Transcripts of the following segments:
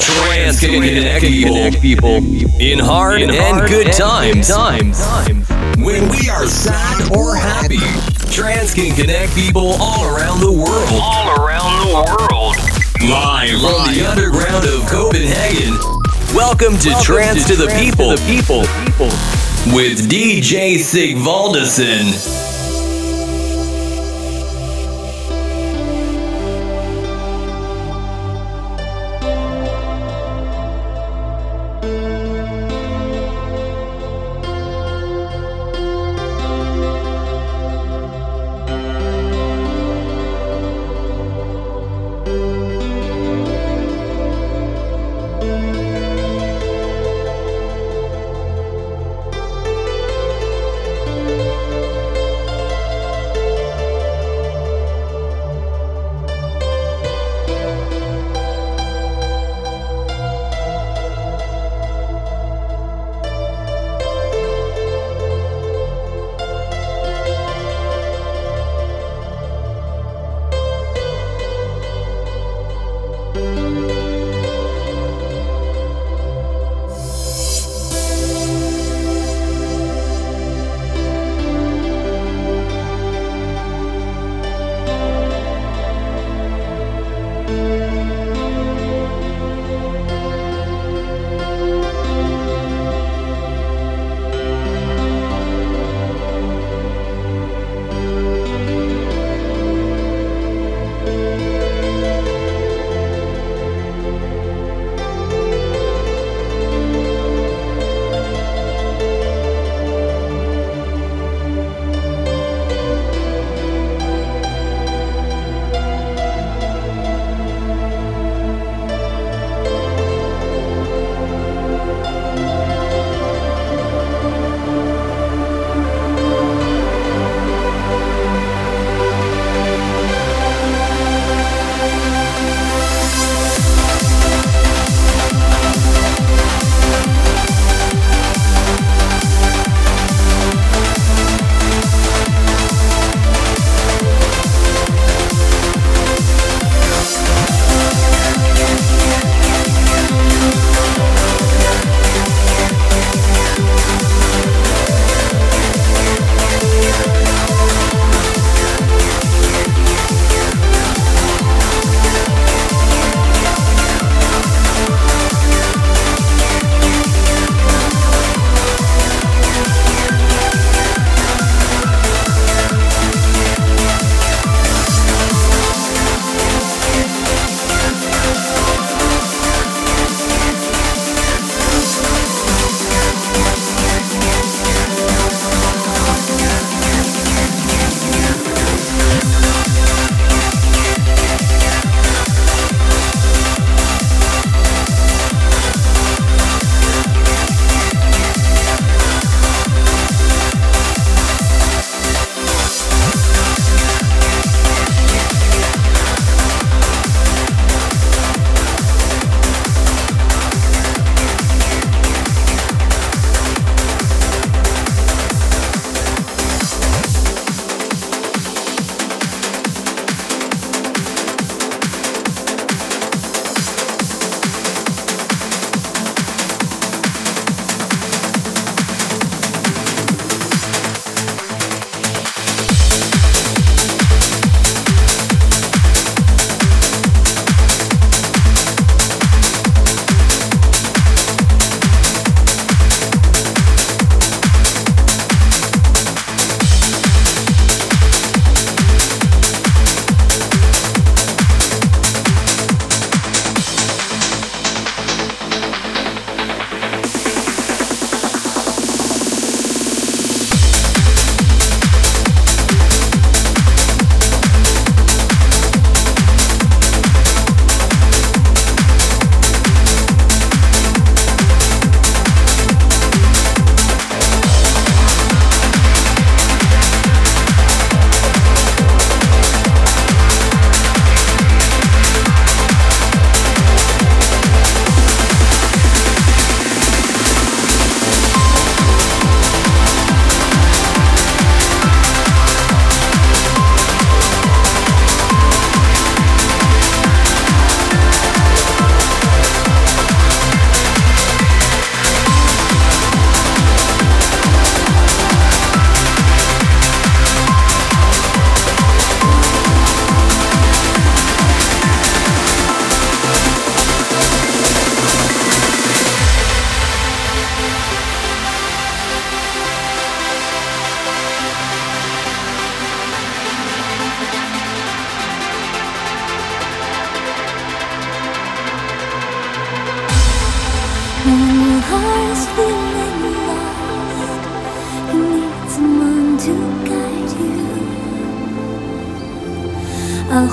Trance can connect people in hard and good times. When we are sad or happy, trance can connect people all around the world. all around the world. Live from the underground of Copenhagen. Welcome to Trance to the People. The people. With DJ Sigvaldison. I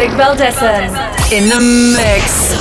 DJ Sig Valdesen in the mix.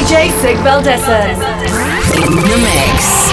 DJ Sig Valdessen. In the mix.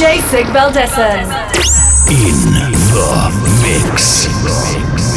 DJ Sig Valdessen. In the mix.